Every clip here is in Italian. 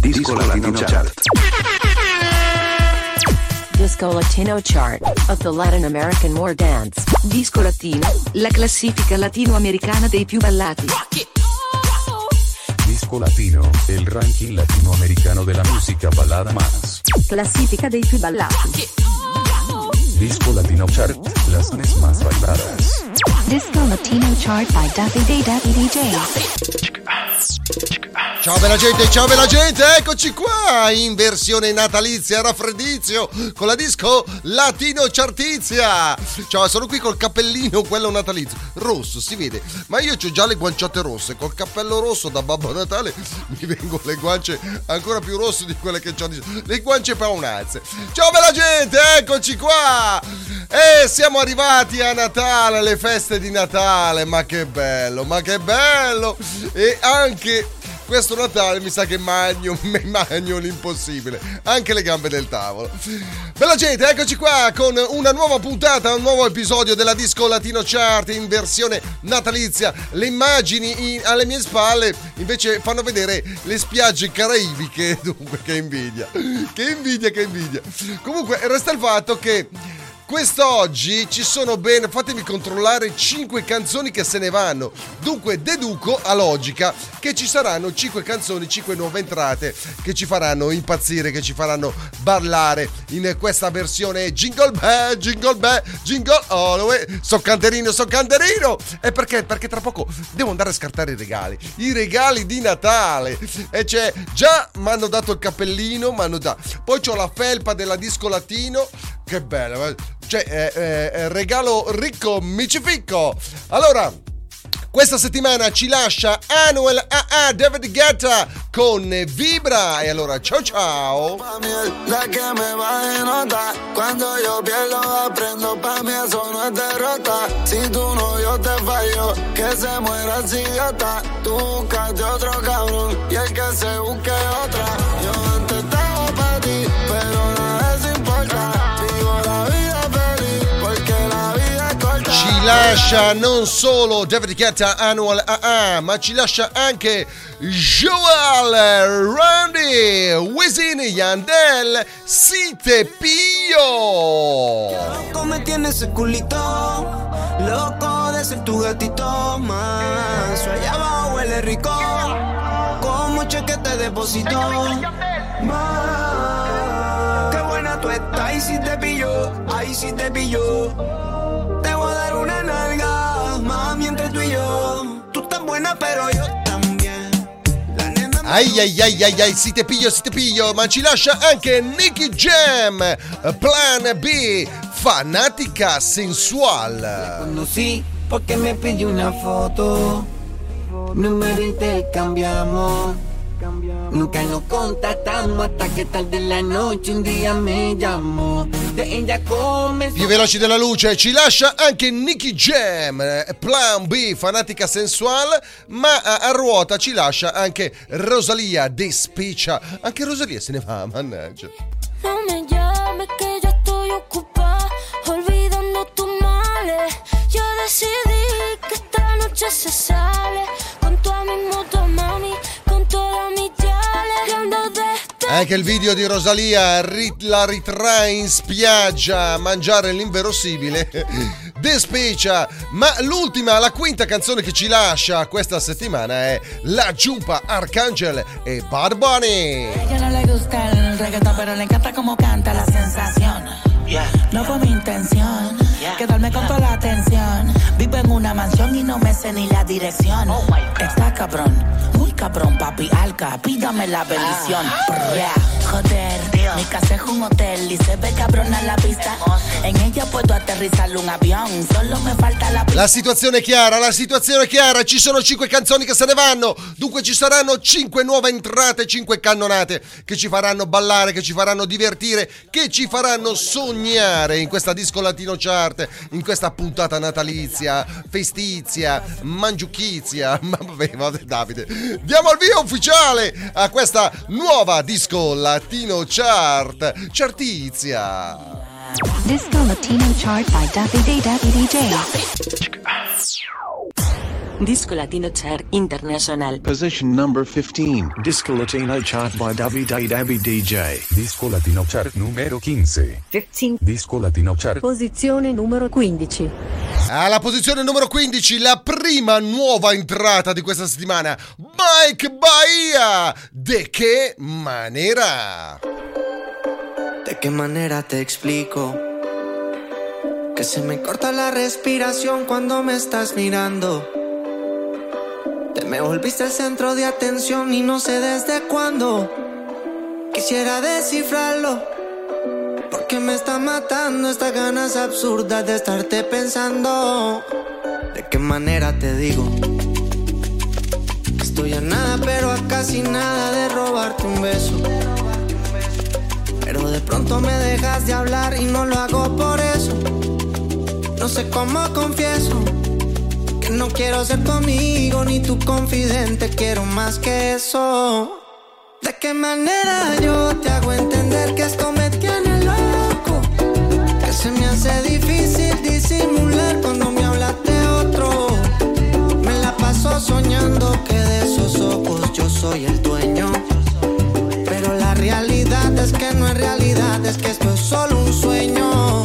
Disco Latino Chart. Disco Latino Chart of the Latin American War Dance. Disco Latino, la classifica latinoamericana dei più ballati. Disco Latino, el ranking latinoamericano de la música balada más. Classifica dei più ballati. Disco Latino Chart, las mes más bailadas. Disco Latino Chart by Duffy Day Duffy DJ. Ciao bella gente, ciao bella gente, eccoci qua in versione natalizia, raffreddizio, con la disco Latino Chartizia. Ciao, sono qui col cappellino, quello natalizio, rosso, si vede, ma io ho già le guanciotte rosse, col cappello rosso da Babbo Natale mi vengono le guance ancora più rosse di quelle che ho le guance paonazze. Ciao bella gente, eccoci qua! E siamo arrivati a Natale, alle feste di Natale, ma che bello, ma che bello! E anche questo Natale mi sa che magno, magno l'impossibile. Anche le gambe del tavolo. Bella gente, eccoci qua con una nuova puntata, un nuovo episodio della Disco Latino Chart in versione natalizia. Le immagini in- alle mie spalle invece fanno vedere le spiagge caraibiche. Dunque, che invidia. Che invidia, che invidia. Comunque, resta il fatto che Quest'oggi ci sono ben, fatemi controllare, 5 canzoni che se ne vanno. Dunque deduco a logica che ci saranno 5 canzoni, 5 nuove entrate che ci faranno impazzire, che ci faranno ballare in questa versione Jingle Bell, Jingle Bell, Jingle All the way. So canterino, so canterino. E perché? Perché tra poco devo andare a scartare i regali. I regali di Natale. E c'è, già mi hanno dato il cappellino, mi hanno dato. Poi c'ho la felpa della disco latino. Che bella, cioè, eh, eh, regalo ricco, micificco. Allora, questa settimana ci lascia Anuel AA David Guetta con Vibra. E allora, ciao ciao. Que me va a nota. Cuando yo eso no. Tú buscaste otro cabrón y el que se busque otra. Lascia non solo David Guetta Annual AA, ma ci lascia anche Joel Randy, Wisin Yandel, Site Pio. Loco me tiene ese culito, loco de ser tu gatito más. Allá abajo huele rico, como cheque te depositó. Más. Qué buena tú estás, ahí sí te pilló, ahí sí te pilló. Dar una nalga, mami, entre tú y yo. Tú estás buena, pero yo también. La nena me Ai ai ai ai ai, si te piglio, si te piglio, ma ci lascia anche Nicky Jam, Plan B, fanatica sensual. conocí porque me pidió una foto. Número intercambiamos. Nunca nos contactamos hasta que tarde en la noche un día me llamó. De ella comenzó. Più veloci della luce, ci lascia anche Nicky Jam, Plan B, fanatica sensual, ma a, a ruota ci lascia anche Rosalia De Spiccia. Anche Rosalia se ne va, mannaggia. No me llames que yo estoy ocupada olvidando tus males. Yo decidí que esta noche se sale desde Anche il video di Rosalia ri- la ritrae in spiaggia a mangiare l'inverosimile. De Spiccia, ma l'ultima, la quinta canzone che ci lascia questa settimana è La Giumpa Arcangel e Bad Bunny. No fue mi intención quedarme con toda la atención. Vivo en una mansión y no me sé ni la dirección. Está cabrón, muy cabrón, papi alca, pídame la bendición. Brrra, Joder, mi casa es un hotel y se ve cabrona la vista. En ella puedo aterrizar un avión, solo me falta la La situazione è chiara, la situazione è chiara, ci sono cinque canzoni che se ne vanno, dunque ci saranno cinque nuove entrate, cinque cannonate che ci faranno ballare, che ci faranno divertire, che ci faranno sognare in questa disco latino chart, in questa puntata natalizia, festizia, mangiuchizia, ma vabbè, vabbè Davide, diamo il via ufficiale a questa nuova disco latino chart, chartizia. Disco Latino Chart by DJ. Disco Latino Chart International. Position number 15. Disco Latino chart by Davide. Disco Latino Chart numero 15. 15. Disco Latino Chart. Posizione numero 15. Alla posizione numero 15, la prima nuova entrata di questa settimana, Mike Bahia. ¿De qué manera? ¿De qué manera te explico? Que se me corta la respiración cuando me estás mirando. Te me volviste el centro de atención y no sé desde cuándo. Quisiera descifrarlo. Porque me está matando estas ganas absurdas de estarte pensando. ¿De qué manera te digo? Que estoy a nada, pero a casi nada de robarte un beso. Pronto me dejas de hablar y no lo hago por eso. No sé cómo confieso que no quiero ser tu amigo ni tu confidente, quiero más que eso. ¿De qué manera yo te hago entender que esto me tiene loco? Que se me hace difícil disimular cuando me hablas de otro. Me la paso soñando que de esos ojos yo soy el dueño. Pero la realidad es que no es realidad, es que esto es solo un sueño.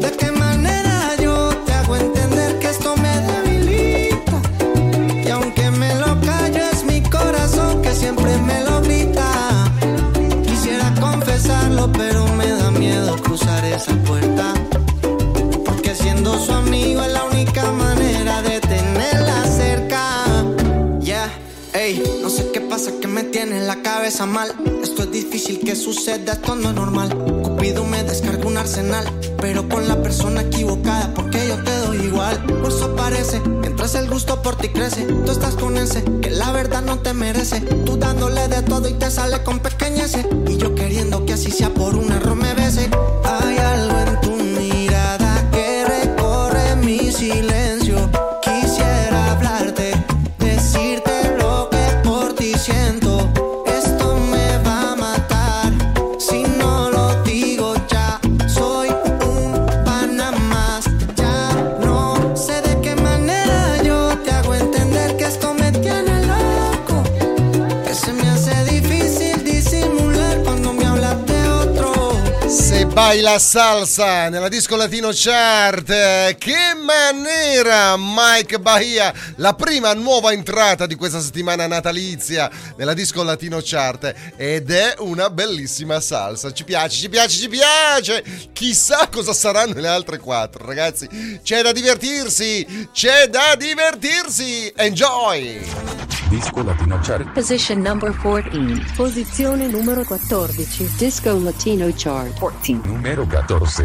¿De qué manera yo te hago entender que esto me debilita? Y aunque me lo callo es mi corazón que siempre me lo grita. Quisiera confesarlo, pero me da miedo cruzar esa puerta. Porque siendo su amigo es la única manera de tenerla cerca. Ya, ey, no sé qué pasa que me tiene la cabeza mal. Difícil que suceda, esto no es normal. Cupido me descarga un arsenal, pero con la persona equivocada, porque yo te doy igual. Por eso parece, mientras el gusto por ti crece, tú estás con ese que la verdad no te merece. Tú dándole de todo y te sale con pequeñeces. Y yo queriendo que así sea por un error me bese. Hay algo baila salsa nella disco latino chart. Che manera, Mike Bahia, la prima nuova entrata di questa settimana natalizia nella disco latino chart ed è una bellissima salsa. Ci piace, ci piace, ci piace. Chissà cosa saranno le altre quattro, ragazzi. C'è da divertirsi, c'è da divertirsi. Enjoy! Disco Latino Chart. Position number 14. Posizione numero 14. Disco Latino Chart 14. Numero 14.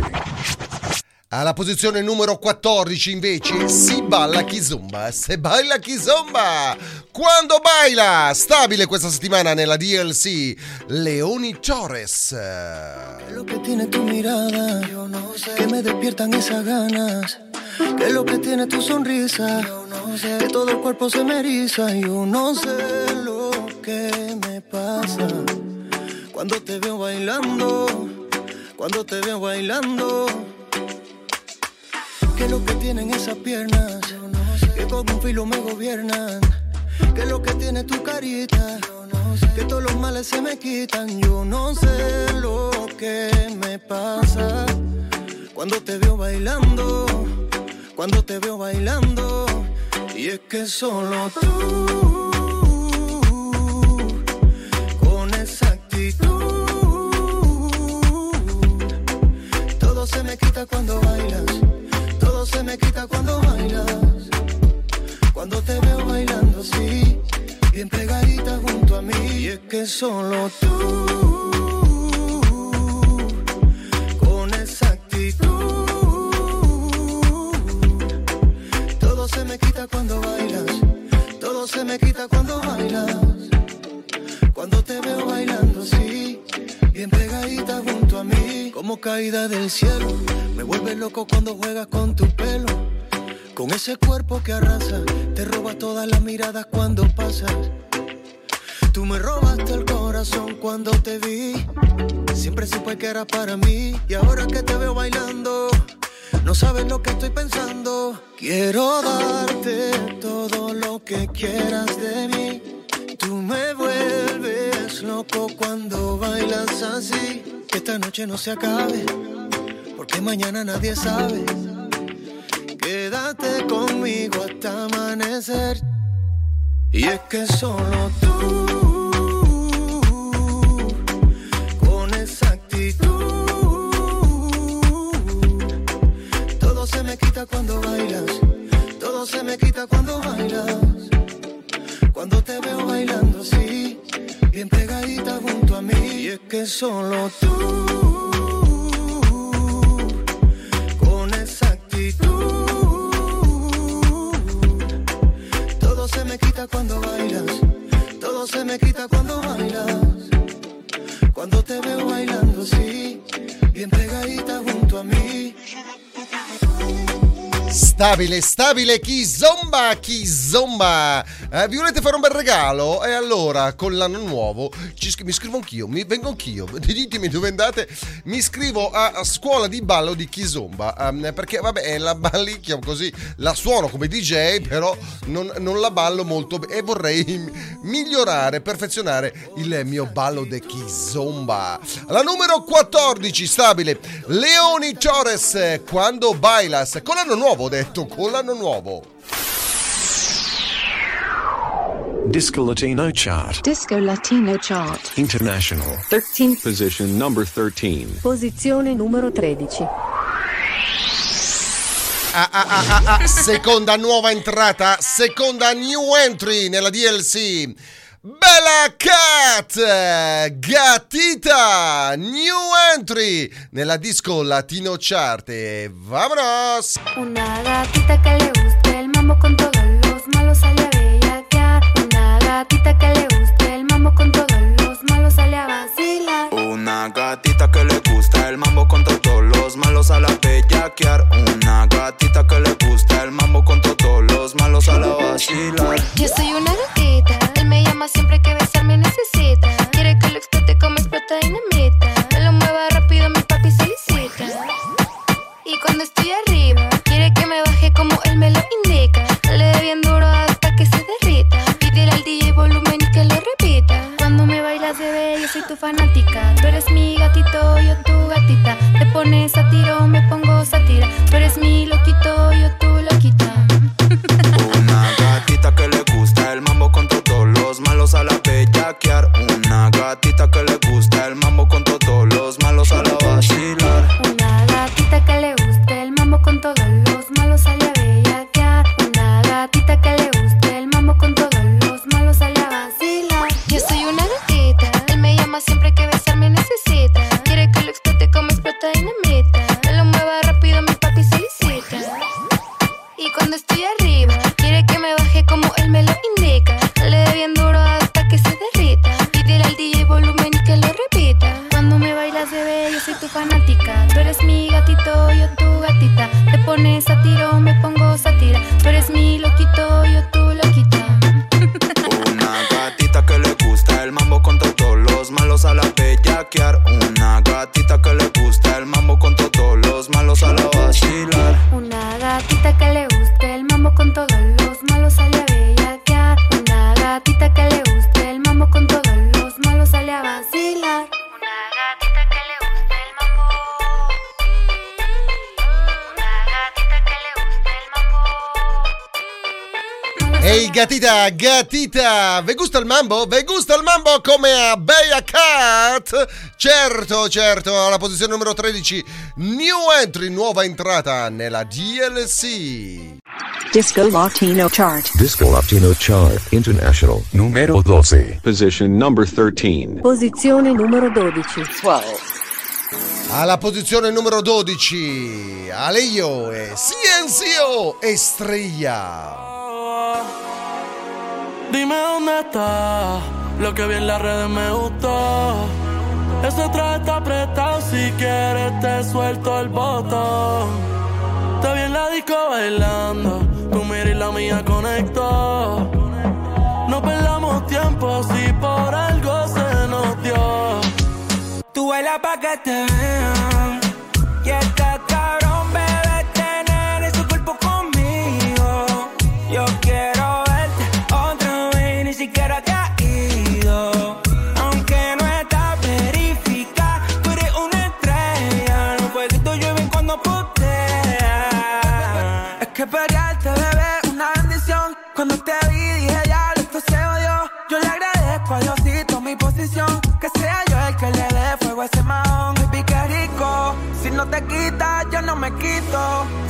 Alla posizione numero 14 invece si balla Kizomba, se baila Kizomba. Quando baila, stabile questa settimana nella DLC, Leoni Torres. ¿Qué es lo que tiene tu mirada? Yo no sé. Que me despiertan esas ganas. ¿Qué es lo que tiene tu sonrisa? Yo no sé. Que todo el cuerpo se me eriza. Yo no sé lo que me pasa. Cuando te veo bailando. Cuando te veo bailando. ¿Qué es lo que tienen esas piernas? Que como un filo me gobiernan. ¿Qué es lo que tiene tu carita? Que todos los males se me quitan. Yo no sé lo que me pasa. Cuando te veo bailando. Cuando te veo bailando. Y es que solo tú. Solo tú, con esa actitud, todo se me quita cuando bailas. Todo se me quita cuando bailas. Cuando te veo bailando así, bien pegadita junto a mí. Como caída del cielo, me vuelve loco cuando juegas con tu pelo. Con ese cuerpo que arrasa, te roba todas las miradas cuando pasas. Tú me robaste el corazón cuando te vi. Siempre supe que era para mí. Y ahora que te veo bailando, No sabes lo que estoy pensando. Quiero darte todo lo que quieras de mí. Tú me vuelves loco cuando bailas así. Que esta noche no se acabe, porque mañana nadie sabe. Quédate conmigo hasta amanecer. Y es que solo tú, con esa actitud, todo se me quita cuando bailas, todo se me quita cuando bailas. Cuando te veo bailando así, bien pegadita junto a mí, y es que solo tú, quita cuando bailas, todo se me quita cuando bailas. Cuando te veo bailando así, bien pegadita junto a mí. Stabile, stabile, Kizomba, Kizomba. Eh, vi volete fare un bel regalo? E allora, con l'anno nuovo, scri- mi scrivo anch'io, mi vengo anch'io. Ditemi dove andate. Mi iscrivo a, scuola di ballo di Kizomba. ehm, perché, vabbè, la ballicchio così, la suono come DJ, però non, non la ballo molto. E vorrei migliorare, perfezionare il mio ballo di Kizomba. La numero 14, stabile, Leoni Torres, quando bailas. Con l'anno nuovo, ho detto, con l'anno nuovo. Disco Latino Chart. Disco Latino Chart. International. 13. Position number 13. Posizione numero 13. Ah, ah, ah, ah, ah, seconda nuova entrata, seconda new entry nella DLC. Bella Cat, Gatita, new entry nella disco latino chart. E vamonos! Una gatita que le guste el mambo con todos gatita que le guste el mambo con todos los malos sale a vacilar. Una gatita que le gusta el mambo con todos los malos a la bellaquear. Una gatita que le gusta el mambo con todos los malos a la vacilar. Yo soy una gatita, él me llama siempre que besarme necesita. Quiere que lo explote como explota dinamita. Me lo mueva rápido, mi papi solicita. Y cuando estoy arriba, pones a me pongo sátira. Tú eres mi gatita, ve gusta il mambo? Ve gusta il mambo come a Bella Cat? Certo, certo, alla posizione numero 13, new entry, nuova entrata nella DLC. Disco Latino Chart. Disco Latino Chart International. Numero 12. Position number 13. Posizione numero 12. Alla posizione numero 12, Aleio e Ciencio Estrella. Dime dónde está lo que vi en las redes me gustó. Ese traje está apretado, si quieres te suelto el botón. Te vi en la disco bailando, tu mira y la mía conectó. No perdamos tiempo si por algo se nos dio. Tú bailas pa' que te vean.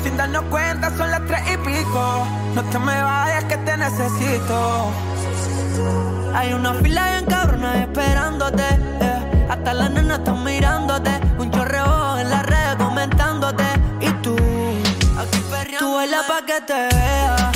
Sin darnos cuenta, son las tres y pico. No te me vayas, que te necesito. Hay una fila bien cabrona esperándote. eh. Hasta las nenas están mirándote. Un chorreo en las redes comentándote. Y tú, aquí perreando. Tú bailas pa' que te vea.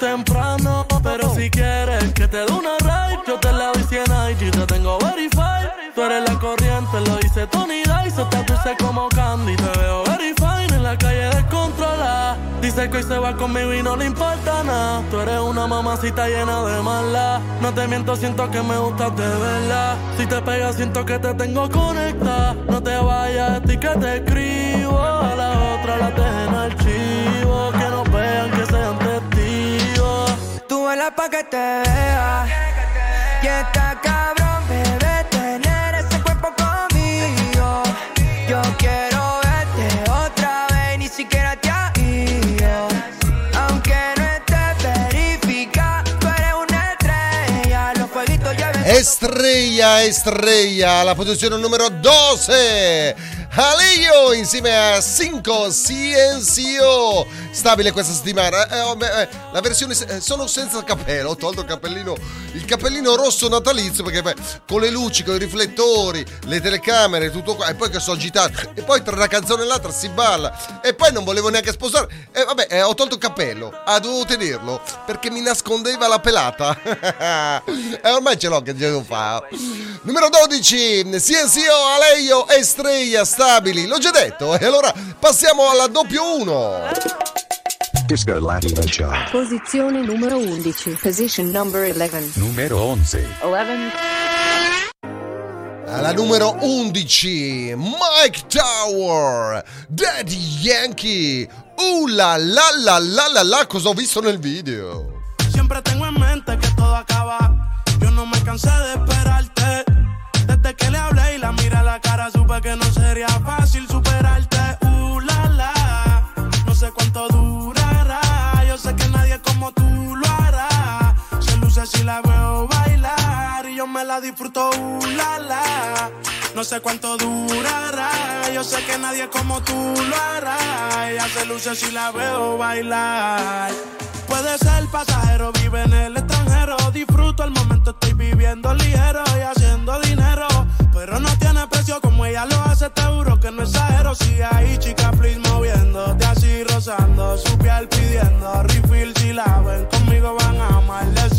Temprano. Pero si quieres que te dé una ride, yo te la doy 100 IG. Te tengo verify. Tú eres la corriente, lo dice Tony Dice. Te dulce como candy. Te veo verify en la calle descontrolada. Dice que hoy se va conmigo y no le importa nada. Tú eres una mamacita llena de mala. No te miento, siento que me gustas de verdad. Si te pegas, siento que te tengo conectada. No te vayas, a ti que te escribo. A la otra la dejen en Bailas pa' que te vea. Y está cabrón, bebé, tener ese cuerpo conmigo. Yo quiero verte otra vez, ni siquiera te has ido. Aunque no estés verificada, tú eres una estrella. Los fueguitos lleven. Estrella, estrella, alla posizione numero 12. Alio insieme a 5 Cienzio. Stabile questa settimana. Eh, beh, eh, la versione eh, sono senza cappello. Ho tolto il cappellino, il cappellino rosso natalizio perché beh, con le luci, con i riflettori, le telecamere, tutto qua. E poi che sono agitato. E poi tra una canzone e l'altra si balla. E poi non volevo neanche sposare. E vabbè, eh, ho tolto il cappello. Ah, dovevo tenerlo perché mi nascondeva la pelata. e ormai ce l'ho che devo fare. Numero 12, Cienzio, Aleio, Estrella, stabili. L'ho già detto. E allora passiamo alla doppio 1. Disco Latino Chart. Posizione numero 11. Position number 11. Numero 11. 11. Alla numero 11, Mike Tower, Daddy Yankee. Uh la la la la la la, cosa ho visto nel video? Siempre tengo en mente que todo acaba. Yo no me cansé de esperarte. Desde que le hablé y la miré a la cara, supe que no sería fácil si la veo bailar y yo me la disfruto. Uh, la, la. No sé cuánto durará. Yo sé que nadie como tú lo hará. Ella se luce si la veo bailar. Puede ser pasajero, vive en el extranjero. Disfruto el momento, estoy viviendo ligero y haciendo dinero. Pero no tiene precio como ella lo hace, te juro que no exagero. Si hay chica, please moviéndote así, rozando su piel pidiendo refill. Si la ven conmigo, van a amarle.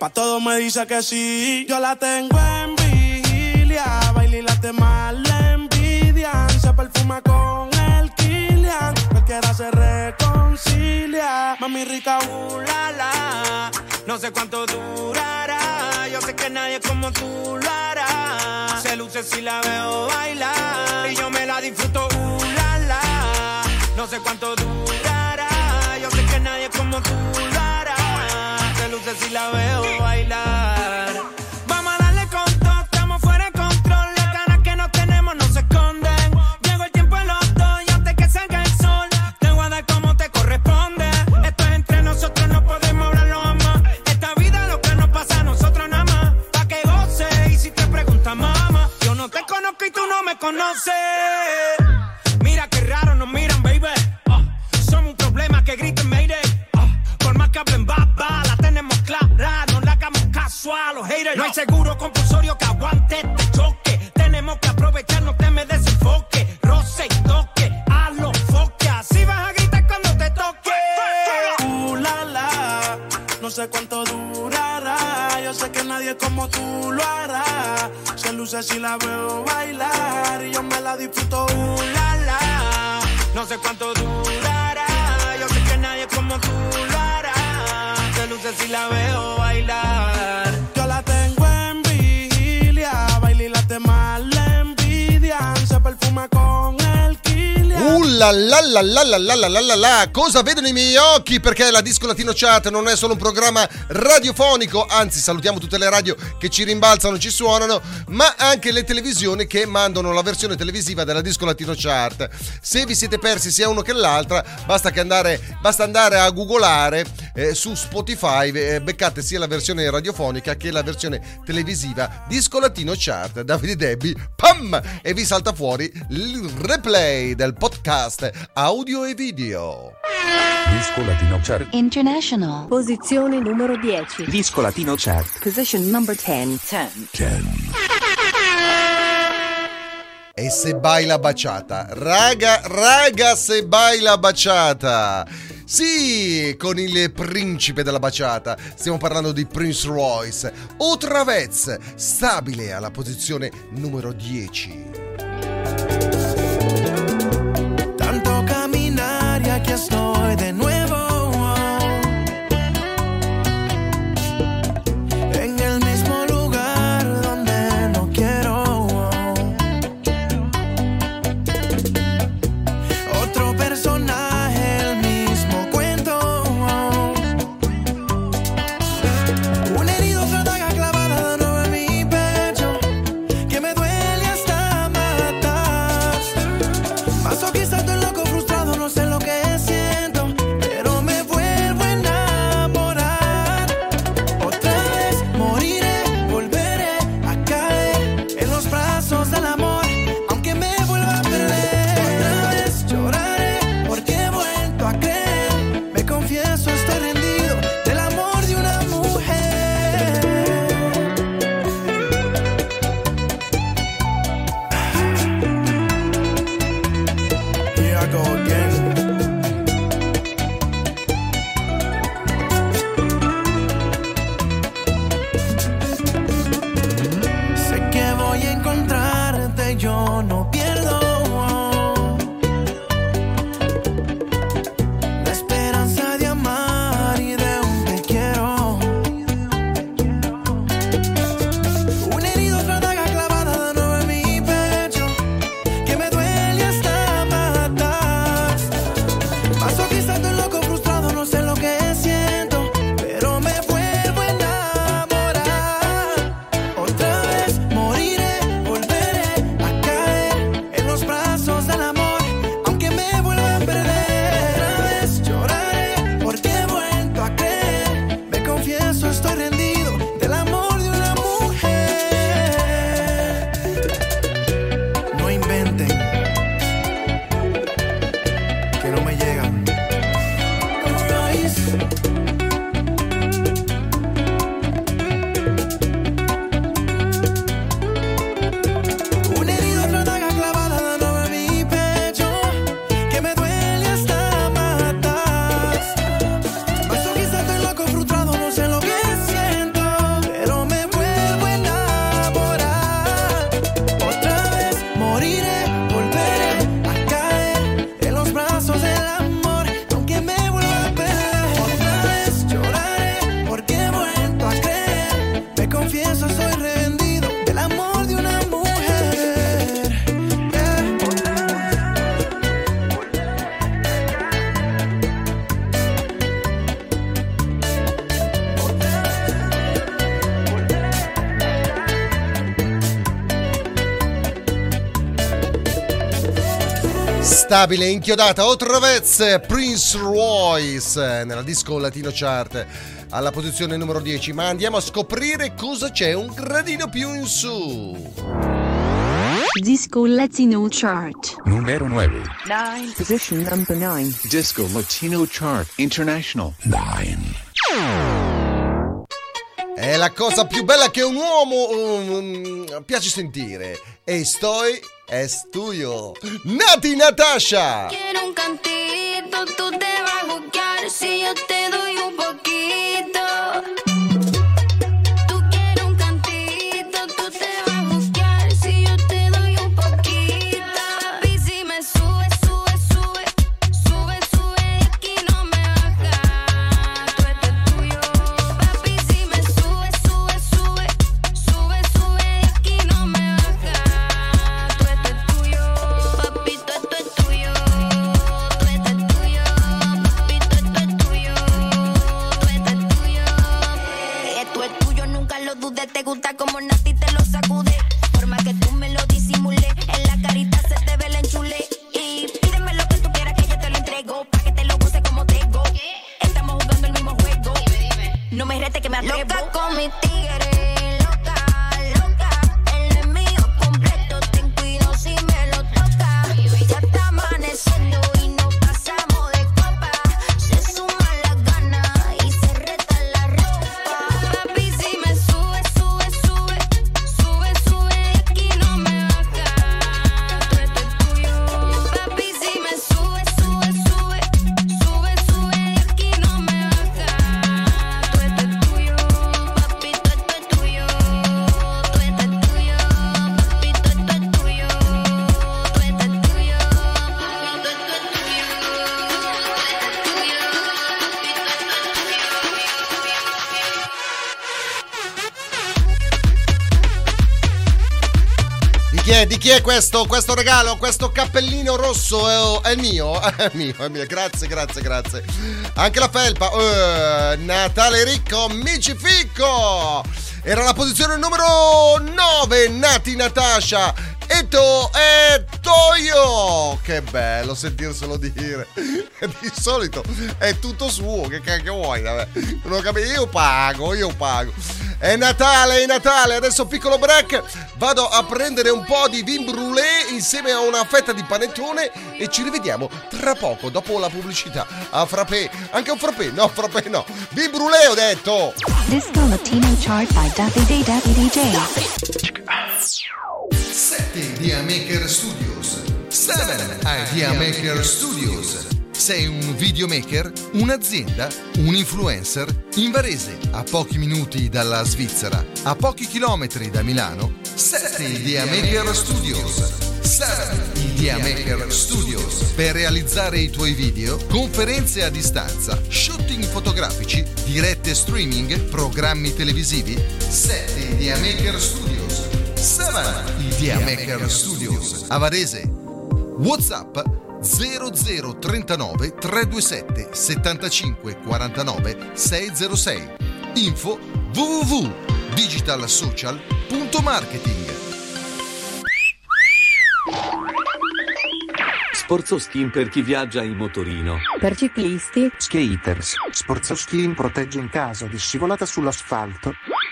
Pa' todo me dice que sí. Yo la tengo en vigilia. Baila y las demás le envidian. Se perfuma con el Kilian. Cualquiera se reconcilia. Mami rica, uh, la, la. No sé cuánto durará. Yo sé que nadie como tú lo hará. Se luce si la veo bailar. Y yo me la disfruto, uh, la, la. No sé cuánto durará. Yo sé que nadie como tú lo hará. Luce si la veo bailar. Vamos a darle con todo, estamos fuera de control. Las ganas que no tenemos no se esconden. Llegó el tiempo de los dos y antes que salga el sol, te voy a dar como te corresponde. Esto es entre nosotros, no podemos hablarlo jamás. Esta vida lo que nos pasa a nosotros nada más. Pa' que goce y si te preguntas, mamá, yo no te conozco y tú no me conoces. La la la la la la la la cosa vedono i miei occhi? Perché la Disco Latino Chat non è solo un programma radiofonico anzi salutiamo tutte le radio che ci rimbalzano ci suonano ma anche le televisioni che mandano la versione televisiva della Disco Latino Chart se vi siete persi sia uno che l'altra basta che andare basta andare a googolare eh, su Spotify eh, beccate sia la versione radiofonica che la versione televisiva Disco Latino Chart Davide Debbie pam! E vi salta fuori il replay del podcast audio e video Disco Latino Chart. International. Posizione numero 10. Disco Latino Chart. Position number 10. 10. E se baila baciata, raga, raga, se baila baciata. Sì, con il principe della baciata. Stiamo parlando di Prince Royce. Otra vez, stabile alla posizione numero 10. Stabile, inchiodata, Otravezz, Prince Royce nella disco latino chart alla posizione numero 10. Ma andiamo a scoprire cosa c'è un gradino più in su. Disco Latino Chart. Numero 9. 9. Position number 9. Disco Latino Chart International. 9. È la cosa più bella che un uomo um, piace sentire. E stoy es tuyo. Nati Natasha! Quiero un cantito, tú te vas a buscar si yo te doy un poquito. Chi è questo? Questo regalo, questo cappellino rosso è, è mio? È mio, è mio. Grazie, grazie, grazie. Anche la felpa. Eh, Natale ricco, amici ficco. Era la posizione numero 9, Nati Natasha. E to e Toyo! Che bello sentirselo dire. Di solito è tutto suo, che cacchio vuoi? Vabbè. Non ho capito, io pago, io pago. È Natale, è Natale, adesso piccolo break. Vado a prendere un po' di vin brûlé insieme a una fetta di panettone e ci rivediamo tra poco, dopo la pubblicità. A frappè, anche un frappè, no, frappè no. Vin brûlé ho detto! Disco Latino Chart by Daffy Daffy DJ. 7 Idea Maker Studios 7 Idea Maker Studios sei un videomaker, un'azienda, un influencer? In Varese, a pochi minuti dalla Svizzera, a pochi chilometri da Milano, 7 Idea Maker Studios. 7 Idea Maker Studios per realizzare i tuoi video, conferenze a distanza, shooting fotografici, dirette streaming, programmi televisivi. 7 Idea Maker Studios. 7 Idea Maker Studios a Varese. WhatsApp 0039 327 75 49 606. Info www.digitalsocial.marketing. Sporzo Skin per chi viaggia in motorino. Per ciclisti, Skaters. Sporzoskin protegge in caso di scivolata sull'asfalto.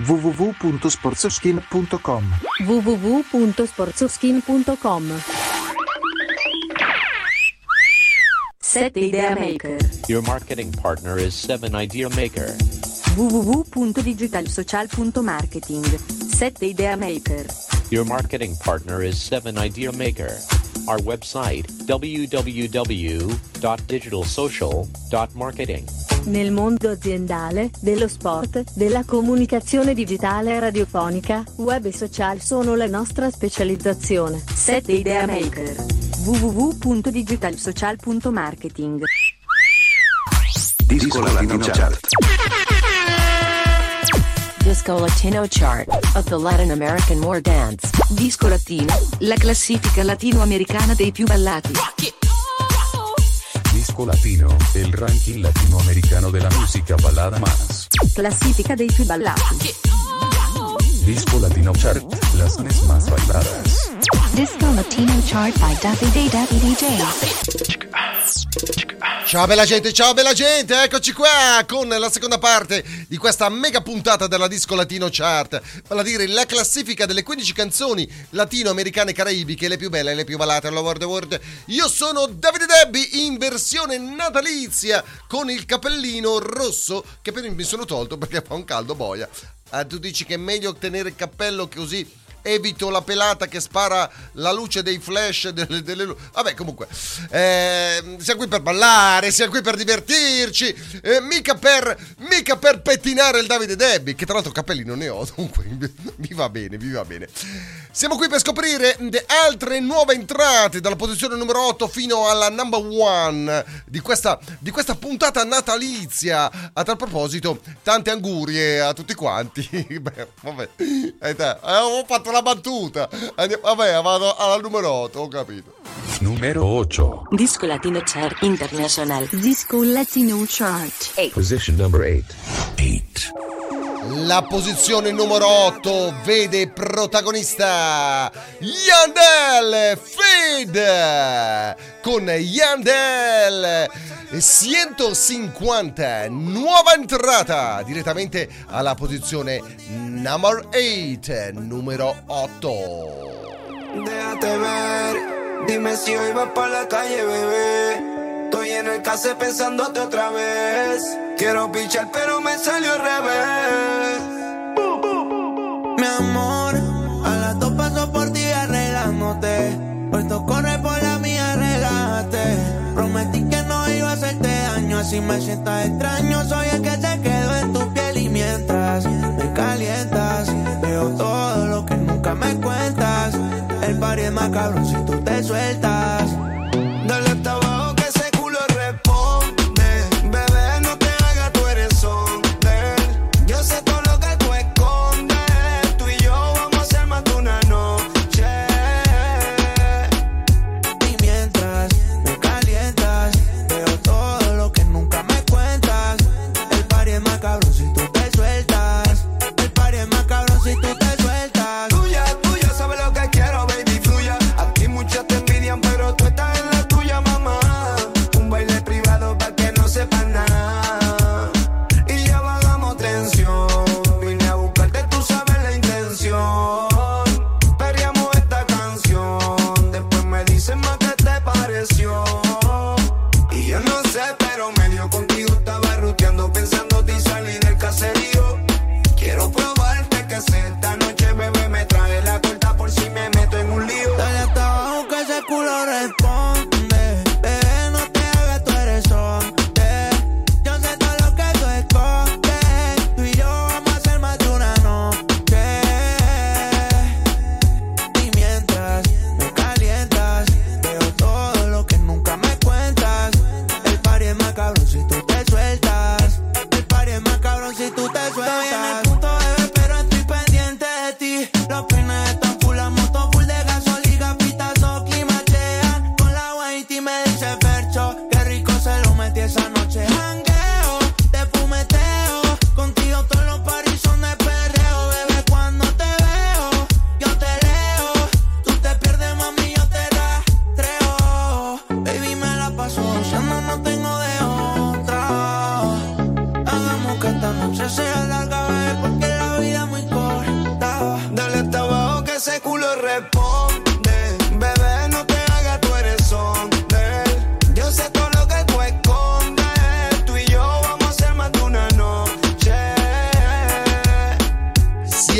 www.sporzoskin.com www.sporzoskin.com. 7 Idea Maker. Your marketing partner is 7 Idea Maker. www.digitalsocial.marketing 7 Idea Maker. Your marketing partner is 7 Idea Maker. Our website www.digitalsocial.marketing. Nel mondo aziendale, dello sport, della comunicazione digitale e radiofonica, web e social sono la nostra specializzazione. 7 Idea Maker. www.digitalsocial.marketing Disco Latino Chart. Disco Latino Chart of the Latin American War Dance. Disco Latino, la classifica latinoamericana dei più ballati. Disco Latino, el ranking latinoamericano de la música balada más. Classifica dei più ballati. Disco Latino Chart, las canciones más bailadas. Disco Latino Chart by Daffy Day Daffy DJ. Ciao bella gente, ciao bella gente, eccoci qua con la seconda parte di questa mega puntata della Disco Latino Chart, vale a dire la classifica delle 15 canzoni latinoamericane e caraibiche, le più belle e le più ballate alla World World. Io sono Davide Debbi in versione natalizia con il cappellino rosso che per mi sono tolto perché fa un caldo boia. Ah, tu dici che è meglio tenere il cappello così evito la pelata che spara la luce dei flash delle, delle lu- vabbè comunque. Eh, siamo qui per ballare siamo qui per divertirci eh, mica per mica per pettinare il Davide Debbi che tra l'altro capelli non ne ho dunque mi va bene mi va bene siamo qui per scoprire de- altre nuove entrate dalla posizione numero 8 fino alla number one di questa, di questa puntata natalizia a tal proposito tante angurie a tutti quanti Beh, vabbè eh, ho fatto la battuta. Andiamo, vabbè, vado alla numero 8, ho capito. Numero 8. Disco Latino Chart International. Disco Latino Chart. Position number 8. 8. La posizione numero 8 vede protagonista Yandel Fade con Yandel 150 nuova entrata direttamente alla posizione number 8 numero 8 Déjate ver, dime si hoy vas por la calle, bebé. Estoy en el case pensándote otra vez. Quiero pichar, pero me salió al revés. Mi amor, a las dos paso por ti arreglándote. Puesto corre por la mía, relájate. Prometí que no iba a hacerte daño, así me sientas extraño. Soy el que se quedó en tu piel y mientras me calientas, veo todo lo que nunca me cuentas. El party es más cabrón si tú te sueltas.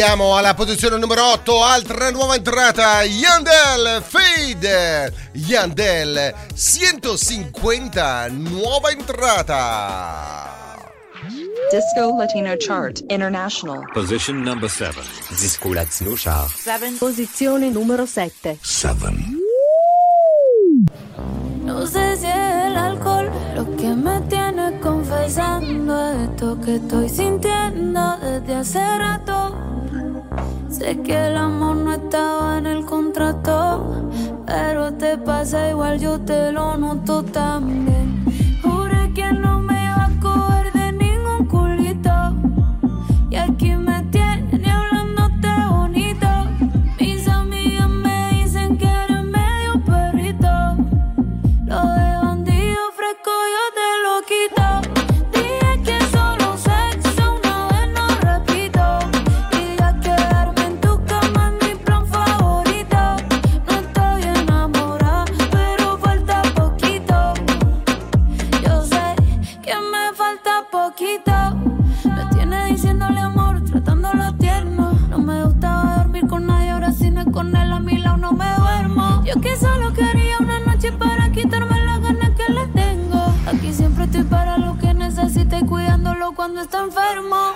andiamo alla posizione numero 8, altra nuova entrata, Yandel Fade. Yandel 150, nuova entrata. Disco Latino Chart International. Position number 7. Disco Latino Chart. Posizione numero 7. 7. Non so se es l'alcol lo che me tiene confesando esto que estoy sintiendo desde hace rato. Sé que el amor no estaba en el contrato, pero te pasa igual, yo te lo noto también. Jure que no estás enfermo.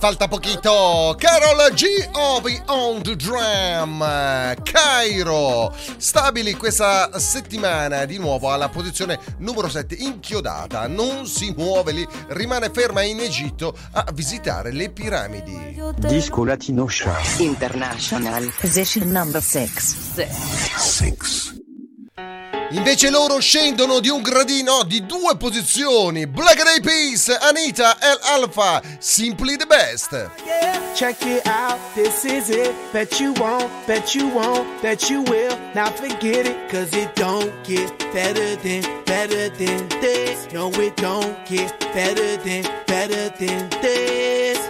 Falta poquito. Carol G. Ovi on the drum. Cairo. Stabili questa settimana di nuovo alla posizione numero 7, inchiodata. Non si muove lì, rimane ferma in Egitto a visitare le piramidi. Disco Latino Chart. International. Position number 6. 6. Invece loro scendono di un gradino di due posizioni. Black Eyed Peas, Anita El Alpha, Simply the Best. Check it out, this is it. Bet you won't, bet you won't, that you will. Now forget it, cause it don't get better than, better than this. No, it don't get better than, better than. This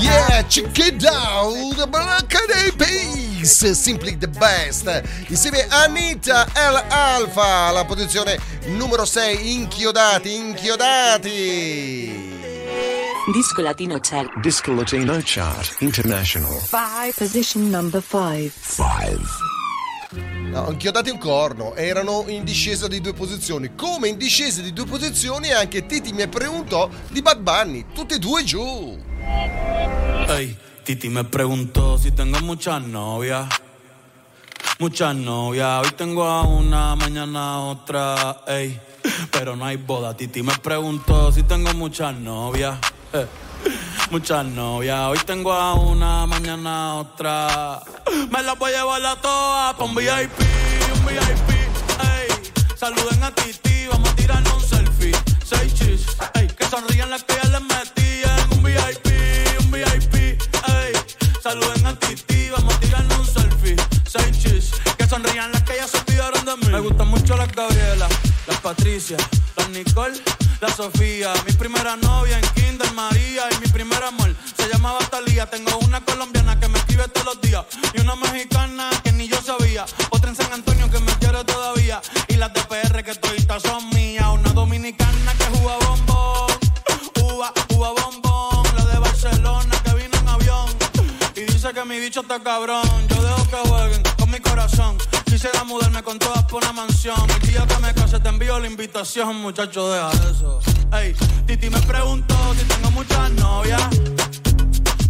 yeah, check it out, Black Eyed Peas, simply the best. Insieme a Anita El Alfa, alla posizione numero 6, inchiodati, inchiodati. Disco Latino Chart. Disco Latino Chart International. 5. Position number 5. 5. No, inchiodati un corno, erano in discesa di due posizioni. Come in discesa di due posizioni anche Titi mi preguntò di Bad Bunny, tutti e due giù. Ey, Titi me preguntó si tengo muchas novias. Muchas novias, hoy tengo a una, mañana otra, ey. Pero no hay boda. Titi me preguntó si tengo muchas novias. eh. Muchas novias, hoy tengo a una, mañana otra. Me las voy a llevar a todas pa' un VIP, un VIP, ey. Saluden a Titi, vamos a tirarnos un selfie. Seis chis, ey. Que sonrían las que ya les metí en un VIP. Saluden a Titi, vamos a tirarnos un selfie. Seis chis, que sonrían las que ya se olvidaron de mí. Me gustan mucho las Gabriela, las Patricia, las Nicole, la Sofía. Mi primera novia en Kinder María y mi primer amor se llamaba Talía. Tengo una colombiana que me escribe todos los días y una mexicana está cabrón. Yo dejo que jueguen con mi corazón. Quisiera mudarme con todas por una mansión. El día que me case te envío la invitación, muchacho, deja eso. Ey, Titi me preguntó si tengo muchas novias.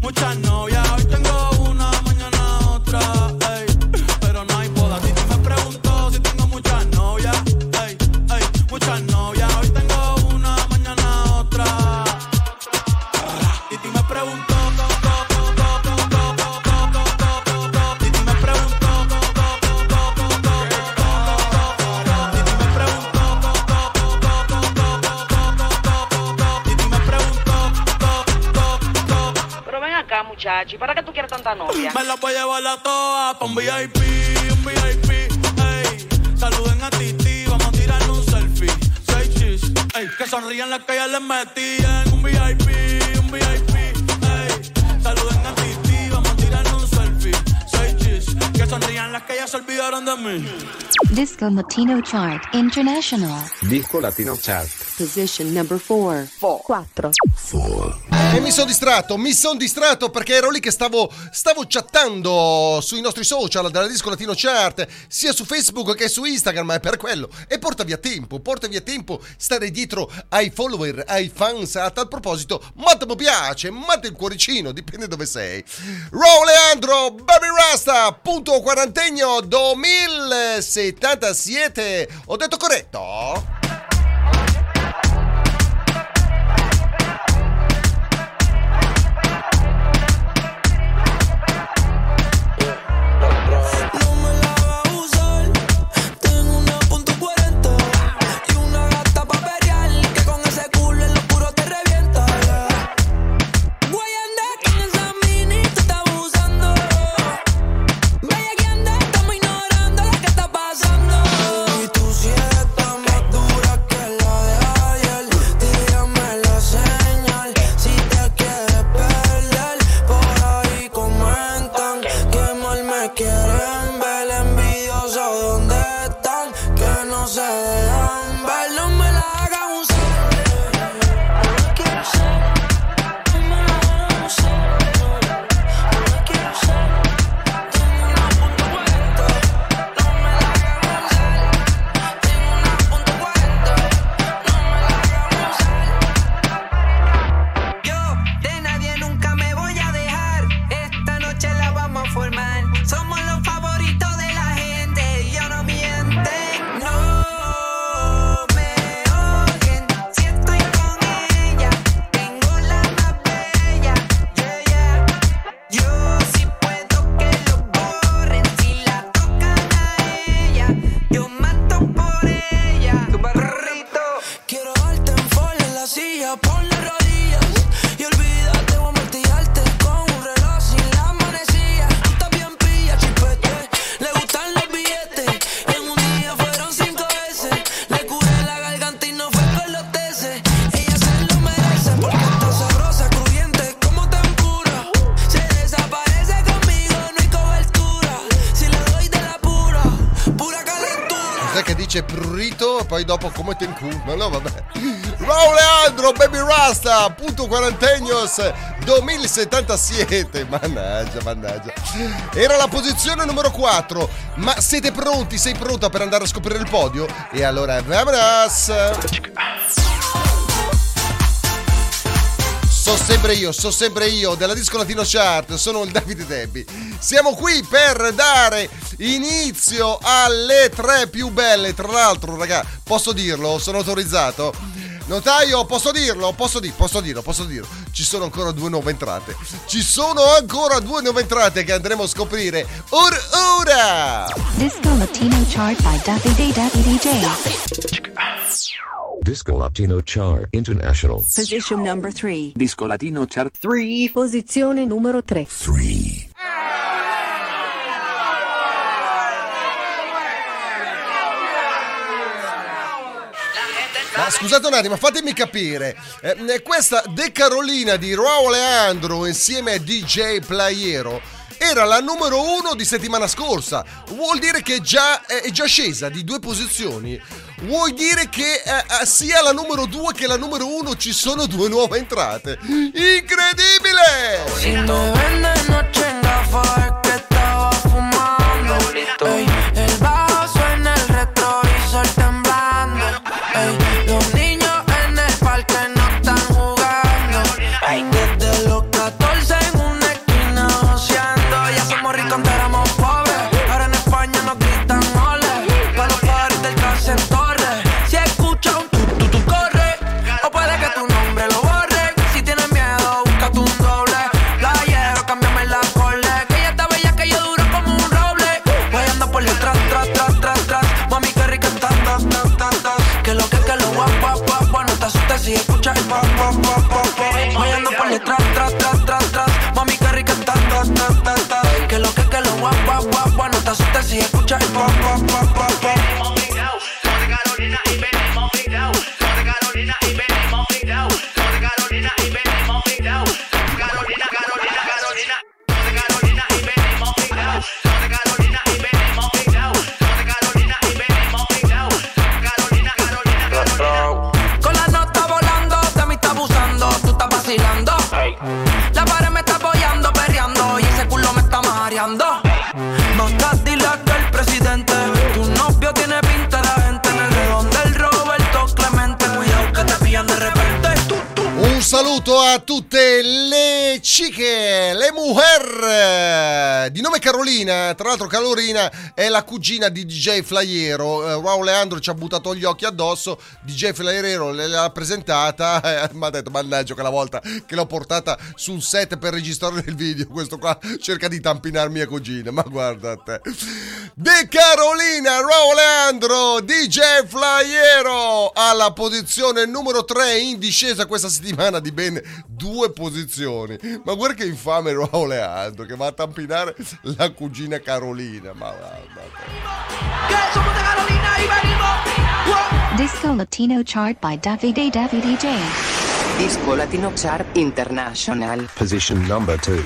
Muchas novias, hoy tengo una, mañana otra. Muchacho, ¿y para qué tú quieres tanta novia? Me la voy a llevar a todas pa' un VIP, un VIP, ey. Saluden a Titi, vamos a tirarle un selfie. Seis chis, ey. Que sonrían las que ya les metían. Un VIP, un VIP, sonrían las que ya se olvidaron de mí. Disco Latino Chart International. Disco Latino Chart. Position number 4. 4. E mi sono distratto, mi sono distratto perché ero lì che stavo, stavo chattando sui nostri social della Disco Latino Chart, sia su Facebook che su Instagram, ma è per quello. E porta via tempo, porta via tempo stare dietro ai follower, ai fans. A tal proposito, matta mi piace, matta il cuoricino, dipende dove sei. Raw Leandro, Baby Rasta, punto quarantegno 2077. Ho detto corretto? Dopo come te in culo? Ma no, vabbè. Raul Leandro, Baby Rasta, punto quarantegnos 2077. Mannaggia, mannaggia. Era la posizione numero 4. Ma siete pronti? Sei pronta per andare a scoprire il podio? E allora, vamonos! So sempre io, so sempre io della Disco Latino Chart, sono il Davide Debbi. Siamo qui per dare inizio alle tre più belle. Tra l'altro, raga, posso dirlo? Sono autorizzato? Notaio, posso dirlo? Posso, di- posso dirlo, posso dirlo. Ci sono ancora due nuove entrate. Ci sono ancora due nuove entrate che andremo a scoprire or ora. Disco Latino Chart by Davide Davide DJ. Disco Latino Chart International. Position number 3. Disco Latino Chart 3. Posizione numero 3. Ma scusate un attimo, fatemi capire. Eh, questa De Carolina di Raul Leandro insieme a DJ Playero era la numero uno di settimana scorsa. Vuol dire che già, eh, è già scesa di due posizioni. Vuol dire che eh, eh, sia la numero due che la numero uno ci sono due nuove entrate. Incredibile! Te si escuchas el pop, pop, pop, pop. Voy ando por detrás, tras, tras, tras, tras. Mami, qué rica estás, tas, tas, tas, tas. Que lo que, que lo guap, guap, guap. No te asustes si escuchas el pop, pop, pop, pop, saluto a tutte le chiche, le mujer di nome Carolina. Tra l'altro, Carolina è la cugina di DJ Flaiero. Eh, Leandro ci ha buttato gli occhi addosso. DJ Flaiero l'ha presentata. E mi ha detto: Mannaggia, che la volta che l'ho portata sul set per registrare il video, questo qua cerca di tampinare mia cugina. Ma guarda te, De Carolina, Raul Leandro, DJ Flaiero alla posizione numero 3 in discesa questa settimana di ben due posizioni. Ma guarda che infame Raul Leandro che va a tampinare la cugina Carolina. Ma guarda. Disco Latino Chart by Davide Davide J. Disco Latino Chart International. Position number two.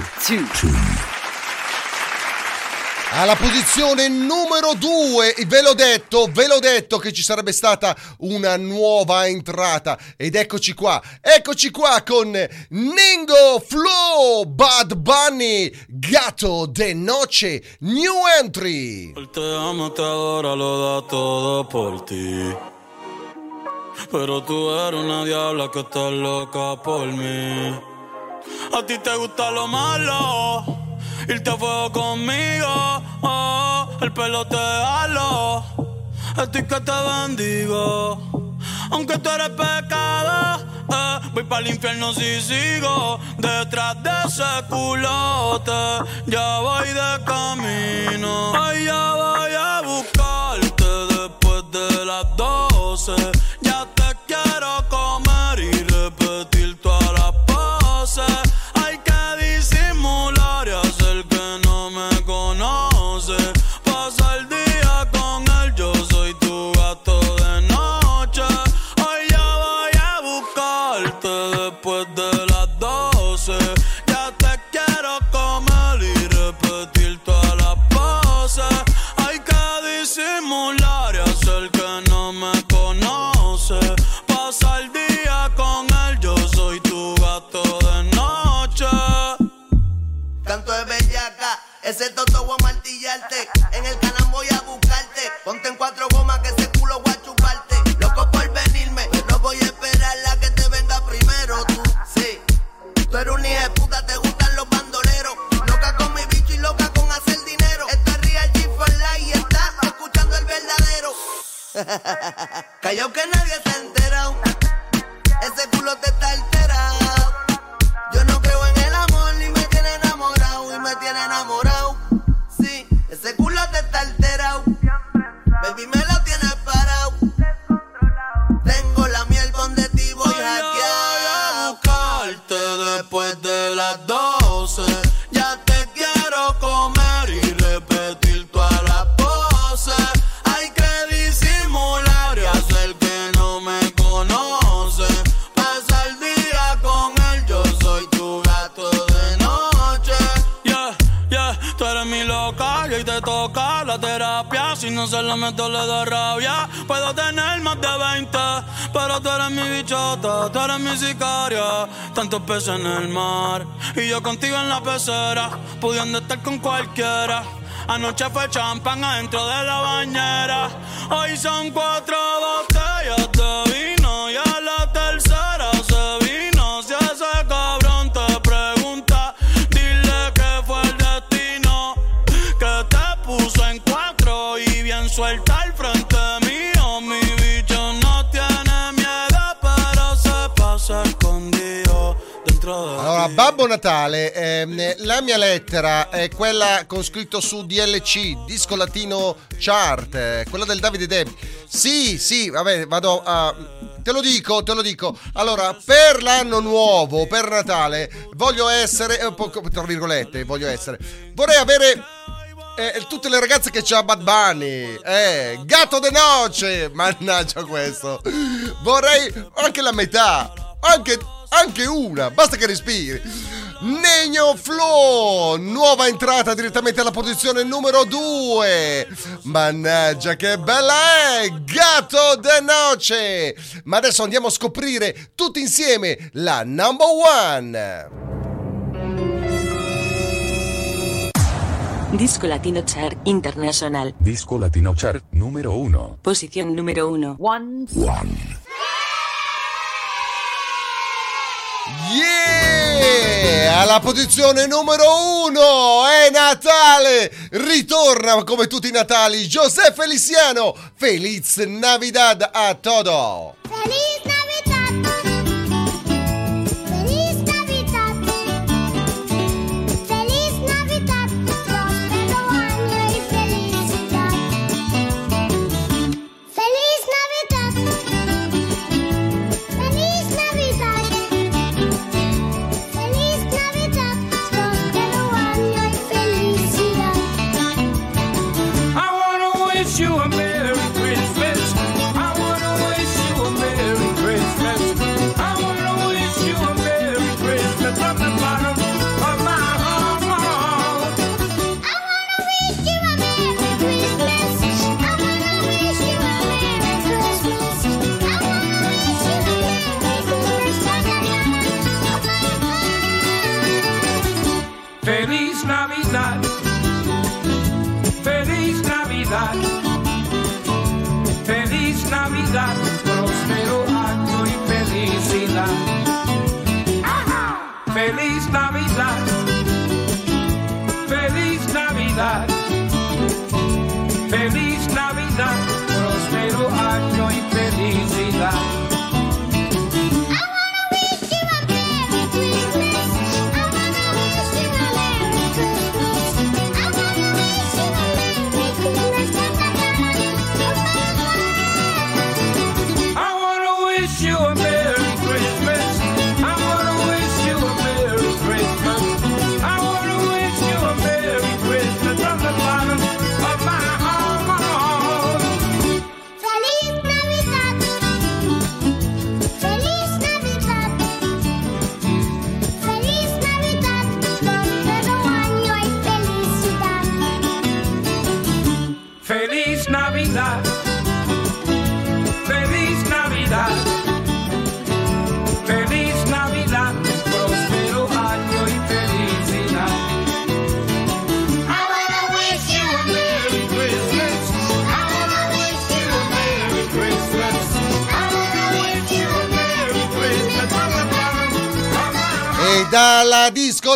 Alla posizione numero 2, ve l'ho detto, ve l'ho detto che ci sarebbe stata una nuova entrata ed eccoci qua, eccoci qua con Ningo Flow, Bad Bunny, Gato de Noche, New Entry. Te ama, te adora, lo da todo por ti. Pero tú eres una diabla que está loca por mí. A ti te gusta lo malo, irte a fuego conmigo. Oh, el pelo te halo, estoy que te bendigo. Aunque tú eres pecado, eh, voy para el infierno si sigo detrás de ese culote. Ya voy de camino, ay, ya voy a buscarte después de las 12. ese total. Terapia. Si no se la meto, le da rabia. Puedo tener más de 20, pero tú eres mi bichota, tú eres mi sicaria. Tantos peces en el mar y yo contigo en la pecera, pudiendo estar con cualquiera. Anoche fue champán adentro de la bañera. Hoy son cuatro botellas de. Babbo Natale, ehm, la mia lettera è quella con scritto su DLC, Disco Latino Chart, quella del Davide Debbie. Sì, sì, vabbè, vado a... Te lo dico, te lo dico. Allora, per l'anno nuovo, per Natale, voglio essere, eh, tra virgolette, voglio essere, vorrei avere eh, tutte le ragazze che c'ha Bad Bunny, eh, Gatto de Noce, mannaggia questo. Vorrei anche la metà, anche, anche una, basta che respiri. Negno Flow, nuova entrata direttamente alla posizione numero 2. Mannaggia che bella è, Gatto de Noce. Ma adesso andiamo a scoprire tutti insieme la number one. Disco Latino Chart International. Disco Latino Chart número 1. Posición número 1. One. Yeah! Alla posizione numero uno è Natale! Ritorna come tutti i Natali José Feliciano! Feliz Navidad a todo! Feliz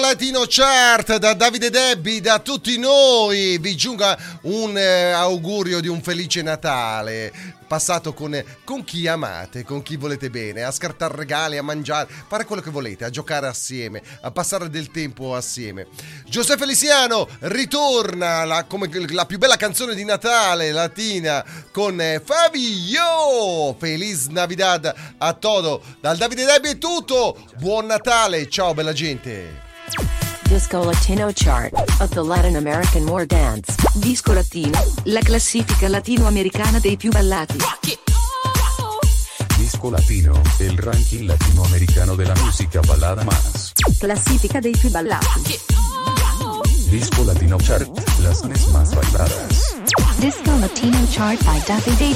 Latino Chart, da Davide Debbi, da tutti noi, vi giunga un eh, augurio di un felice Natale. Passato con, con chi amate, con chi volete bene, a scartare regali, a mangiare, fare quello che volete, a giocare assieme, a passare del tempo assieme. Giuseppe Feliciano ritorna la, come la più bella canzone di Natale latina con eh, Fabio. Feliz Navidad a todo. Dal Davide Debbi è tutto. Buon Natale, ciao bella gente. Disco Latino Chart of the Latin American War Dance. Disco Latino, la classifica latinoamericana dei più ballati. Disco Latino, el ranking latinoamericano de la música balada más. Classifica dei più ballati. Disco Latino Chart, las más bailadas. Disco Latino Chart by DJ.